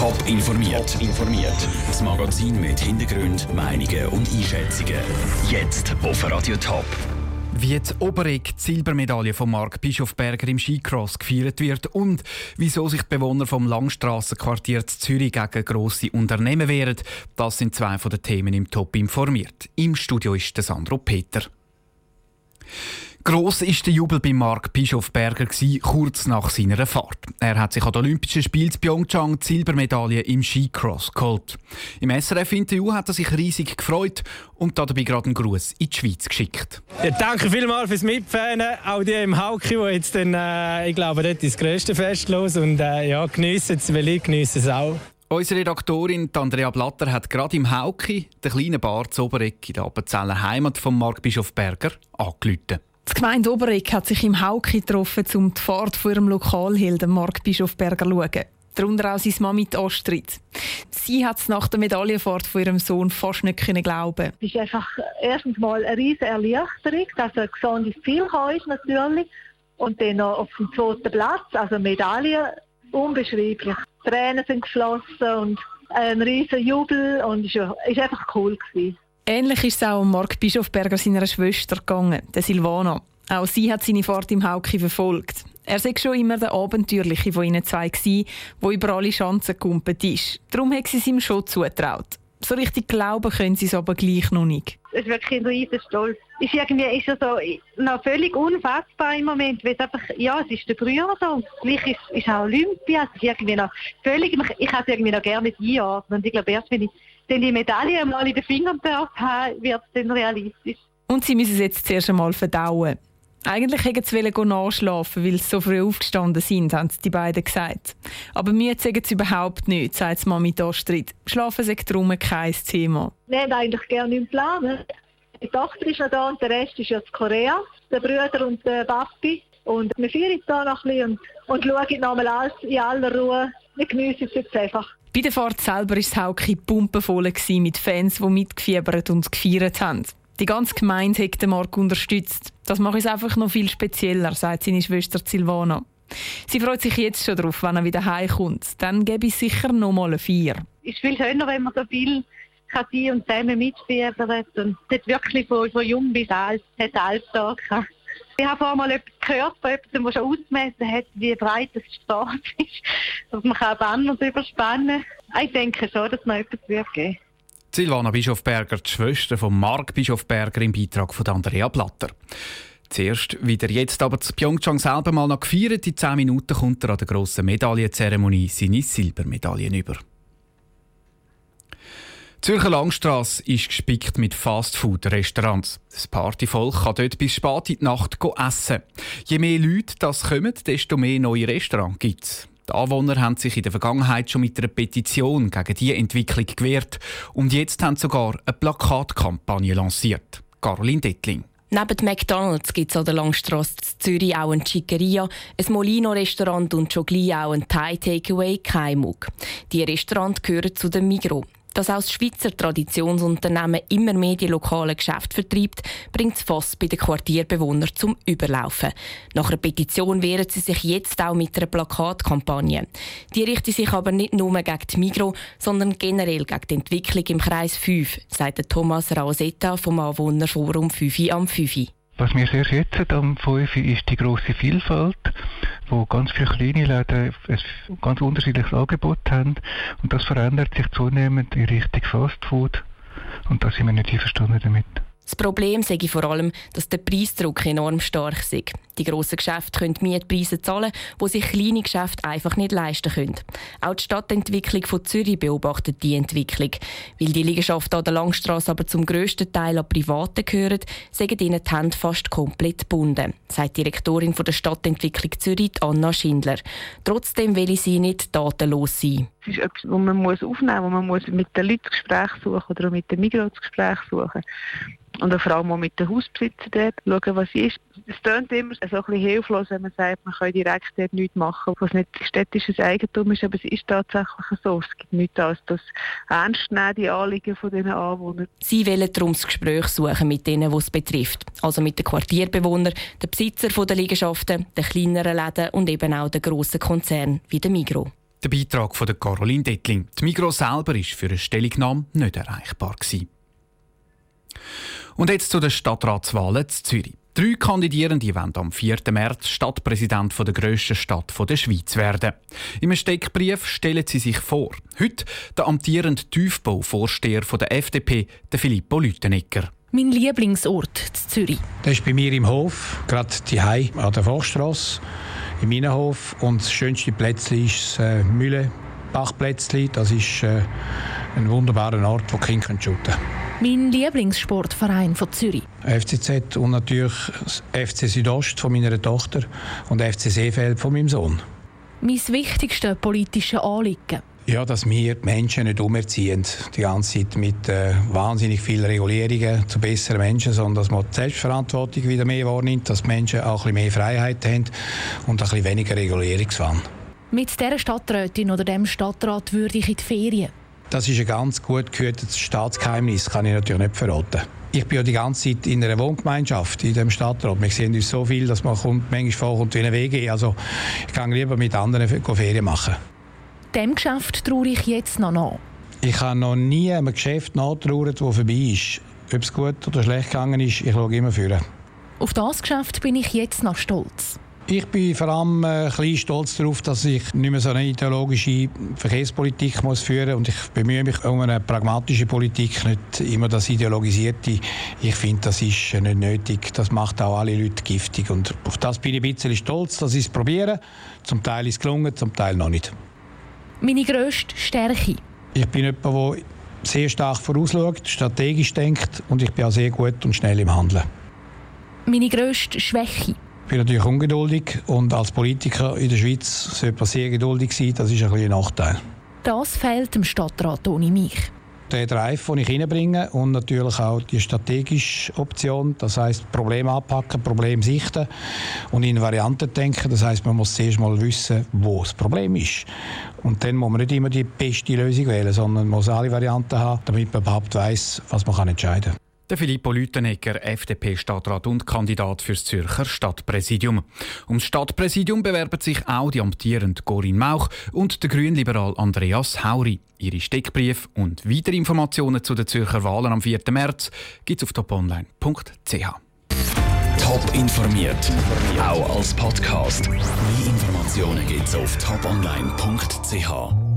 Top informiert. informiert. Das Magazin mit Hintergrund, Meinungen und Einschätzungen. Jetzt auf Radio Top. Wie die Oberegg die Silbermedaille von Mark Bischofberger im Skicross gefeiert wird und wieso sich die Bewohner vom Langstrassenquartier Zürich gegen grosse Unternehmen wehren, das sind zwei von den Themen im Top informiert. Im Studio ist der Sandro Peter. Gross ist der Jubel bei Mark Bischofberger kurz nach seiner Fahrt. Er hat sich an den Olympischen Spielen in Pyeongchang die Silbermedaille im Skicross geholt. Im SRF-Interview hat er sich riesig gefreut und dabei gerade einen Gruß in die Schweiz geschickt. Ja, danke vielmals fürs Mitfahren, auch die im Hauki, wo jetzt dann, äh, ich glaube, dort ist das grösste Fest los und äh, ja, geniessen es, weil ich genieße es auch. Unsere Redaktorin Andrea Blatter hat gerade im Hauki, den kleinen Bar zu Obereck in der Appenzeller Heimat von Mark Bischofberger, angerufen. Die Gemeinde Oberegg hat sich im Hauki getroffen, um die Fahrt von ihrem Lokalhelden Mark Bischofberger zu schauen. Darunter auch seine Mami Astrid. Sie hat es nach der Medaillenfahrt von ihrem Sohn fast nicht können glauben. Es ist einfach erstens mal eine riesige Erleichterung, dass er gesund ins Ziel ist natürlich. Und dann noch auf dem zweiten Platz, also Medaille, unbeschreiblich. Tränen sind geflossen und ein riesiger Jubel und es war einfach cool. Gewesen. Ähnlich ist es auch Mark Bischofberger seiner Schwester gegangen, der Silvana. Auch sie hat seine Fahrt im Hauki verfolgt. Er sei schon immer der Abenteuerliche von ihnen zwei gewesen, der über alle Chancen gekumpelt ist. Darum hat sie es ihm schon zutraut. So richtig glauben können sie es aber gleich noch nicht. Es ist wirklich ein riesen Stolz. Ist irgendwie ist so noch völlig unfassbar im Moment, weil es einfach, ja, es ist der Brüder so. Gleich ist, ist auch Olympia. Es ist irgendwie noch völlig, ich kann es irgendwie noch gerne nicht einordnen. Ich glaube, erst wenn ich dann die Medaille mal in den Fingern darf haben, wird es dann realistisch. Und sie müssen es jetzt zuerst einmal verdauen. Eigentlich hätten sie nachschlafen weil sie so früh aufgestanden sind, haben die beiden gesagt. Aber mir sagen sie überhaupt nicht, sagt Mami Astrid. Schlafen sei darum kein Thema. Wir haben eigentlich gerne einen Plan. Die Tochter ist noch da und der Rest ist jetzt Korea. Der Bruder und der Papi. Und wir feiern da noch ein bisschen und, und schauen nochmal alles in aller Ruhe. Wir geniessen es jetzt einfach. Bei der Fahrt selber war es Hauki pumpenvoll mit Fans, die mitgefiebert und gefeiert haben. Die ganze Gemeinde hat den Mark unterstützt. Das macht es einfach noch viel spezieller, sagt seine Schwester Silvana. Sie freut sich jetzt schon darauf, wenn er wieder heimkommt. Dann gebe ich sicher noch mal eine Vier. Es ist viel schöner, wenn man so viel kann sein und zusammen mitfiebern und dort wirklich von, von jung bis alt, hat Alltag. Ich habe vorhin mal etwas gehört von jemandem, der schon ausgemessen hat, wie breit das Staat ist, dass man Banner überspannen kann. Ich denke schon, dass es noch etwas wird geben Silvana Bischofberger, die Schwester von Marc Bischofberger im Beitrag von Andrea Blatter. Zuerst wieder jetzt aber zu Pyeongchang selber mal noch gefeiert. In 10 Minuten kommt er an der grossen Medaillenzeremonie seine Silbermedaillen über. Zürcher Langstrasse ist gespickt mit Fastfood-Restaurants. Das Partyvolk kann dort bis spät in die Nacht essen. Je mehr Leute das kommen, desto mehr neue Restaurants gibt es. Die Anwohner haben sich in der Vergangenheit schon mit einer Petition gegen diese Entwicklung gewehrt und jetzt haben sie sogar eine Plakatkampagne lanciert. Caroline Dettling. Neben McDonalds gibt es an der Langstrasse in Zürich auch ein Chiqueria, ein Molino-Restaurant und schon gleich auch ein Thai-Takeaway Kaimuk. Die Restaurants gehören zu den Migros. Dass auch das Schweizer Traditionsunternehmen immer mehr die lokalen Geschäfte vertreibt, bringt es fast bei den Quartierbewohnern zum Überlaufen. Nach einer Petition wehren sie sich jetzt auch mit einer Plakatkampagne. Die richtet sich aber nicht nur gegen die Migro, sondern generell gegen die Entwicklung im Kreis 5, sagt Thomas Rausetta vom Anwohnerforum 5 am 5. Was mir sehr schätzen am 5 ist die grosse Vielfalt wo ganz viele kleine Läden ein ganz unterschiedliches Angebot haben. Und das verändert sich zunehmend in Richtung Fastfood. Und da sind wir nicht einverstanden damit. Das Problem ich vor allem, dass der Preisdruck enorm stark ist. Die grossen Geschäfte können Mietpreise zahlen, wo sich kleine Geschäfte einfach nicht leisten können. Auch die Stadtentwicklung von Zürich beobachtet die Entwicklung. Weil die Liegenschaften an der Langstrasse aber zum grössten Teil an Privaten gehören, sagen ihnen die Hände fast komplett gebunden, sagt die Direktorin der Stadtentwicklung Zürich, Anna Schindler. Trotzdem will sie nicht datenlos sein. Es ist etwas, das man muss aufnehmen muss, wo man muss mit den Leuten das Gespräch suchen oder mit den Migros das Gespräch suchen. Und vor allem auch mit den Hausbesitzern dort schauen, was ist. Es klingt immer so ein bisschen hilflos, wenn man sagt, man kann direkt dort nichts machen, was nicht städtisches Eigentum ist, aber es ist tatsächlich so. Es gibt nichts als das Ernst nehmen, die Anliegen von diesen Anwohnern. Sie wollen darum das Gespräch suchen mit denen, die es betrifft. Also mit den Quartierbewohnern, den Besitzern der Liegenschaften, den kleineren Läden und eben auch den grossen Konzernen wie der Migros. Der Beitrag von Caroline Dettling. Die Migros selber war für eine Stellungnahme nicht erreichbar. Gewesen. Und jetzt zu den Stadtratswahlen in Zürich. Drei Kandidierende wollen am 4. März Stadtpräsident der grössten Stadt der Schweiz werden. Im Steckbrief stellen sie sich vor. Heute der amtierende Tiefbauvorsteher der FDP, der Filippo Lütenegger. Mein Lieblingsort in Zürich. Das ist bei mir im Hof, gerade die an der Forststrasse, im Innenhof. Und das schönste Plätzchen ist das äh, Mühlenbachplätzchen. Das ist äh, ein wunderbarer Ort, wo Kinder shooten können. Mein Lieblingssportverein von Zürich. FCZ und natürlich FC Südost von meiner Tochter und FC Seefeld von meinem Sohn. Mein wichtigstes politisches Anliegen. Ja, dass wir die Menschen nicht umerziehen, die ganze Zeit mit äh, wahnsinnig vielen Regulierungen zu besseren Menschen, sondern dass man die Selbstverantwortung wieder mehr wahrnimmt, dass die Menschen auch ein bisschen mehr Freiheit haben und ein bisschen weniger Regulierungswahn. Mit dieser Stadträtin oder dem Stadtrat würde ich in die Ferien. Das ist ein ganz gut gehütetes Staatsgeheimnis, kann ich natürlich nicht verraten. Ich bin ja die ganze Zeit in einer Wohngemeinschaft in dem Stadtrat. Wir sehen uns so viel, dass man kommt, manchmal vorkommt wie eine WG. Also ich kann lieber mit anderen Ferien machen. Dem Geschäft traue ich jetzt noch nach. Ich habe noch nie einem Geschäft nachgetrauert, das vorbei ist. Ob es gut oder schlecht gegangen ist, ich schaue immer führen. Auf das Geschäft bin ich jetzt noch stolz. Ich bin vor allem äh, ein bisschen stolz darauf, dass ich nicht mehr so eine ideologische Verkehrspolitik muss führen muss. Und ich bemühe mich um eine pragmatische Politik, nicht immer das Ideologisierte. Ich finde, das ist nicht nötig. Das macht auch alle Leute giftig. Und auf das bin ich ein bisschen stolz, dass ich es probiere. Zum Teil ist es gelungen, zum Teil noch nicht. Meine grösste Stärke? Ich bin jemand, der sehr stark vorausschaut, strategisch denkt und ich bin auch sehr gut und schnell im Handeln. Meine grösste Schwäche? bin natürlich ungeduldig und als Politiker in der Schweiz sollte man sehr geduldig sein. Das ist ein, ein Nachteil. Das fehlt dem Stadtrat ohne mich. Der Drive, den ich reinbringe und natürlich auch die strategische Option, das heißt Problem anpacken, Problem sichten und in Varianten denken. Das heißt, man muss zuerst mal wissen, wo das Problem ist. Und dann muss man nicht immer die beste Lösung wählen, sondern muss alle Varianten haben, damit man überhaupt weiß, was man entscheiden kann. Der Filippo Lütenegger, FDP-Stadtrat und Kandidat fürs Zürcher Stadtpräsidium. Ums Stadtpräsidium bewerben sich auch die amtierende Corinne Mauch und der Grünliberal Andreas Hauri. Ihre Steckbrief und weitere Informationen zu den Zürcher Wahlen am 4. März gibt es auf toponline.ch. Top informiert, auch als Podcast. Mehr Informationen gibt es auf toponline.ch.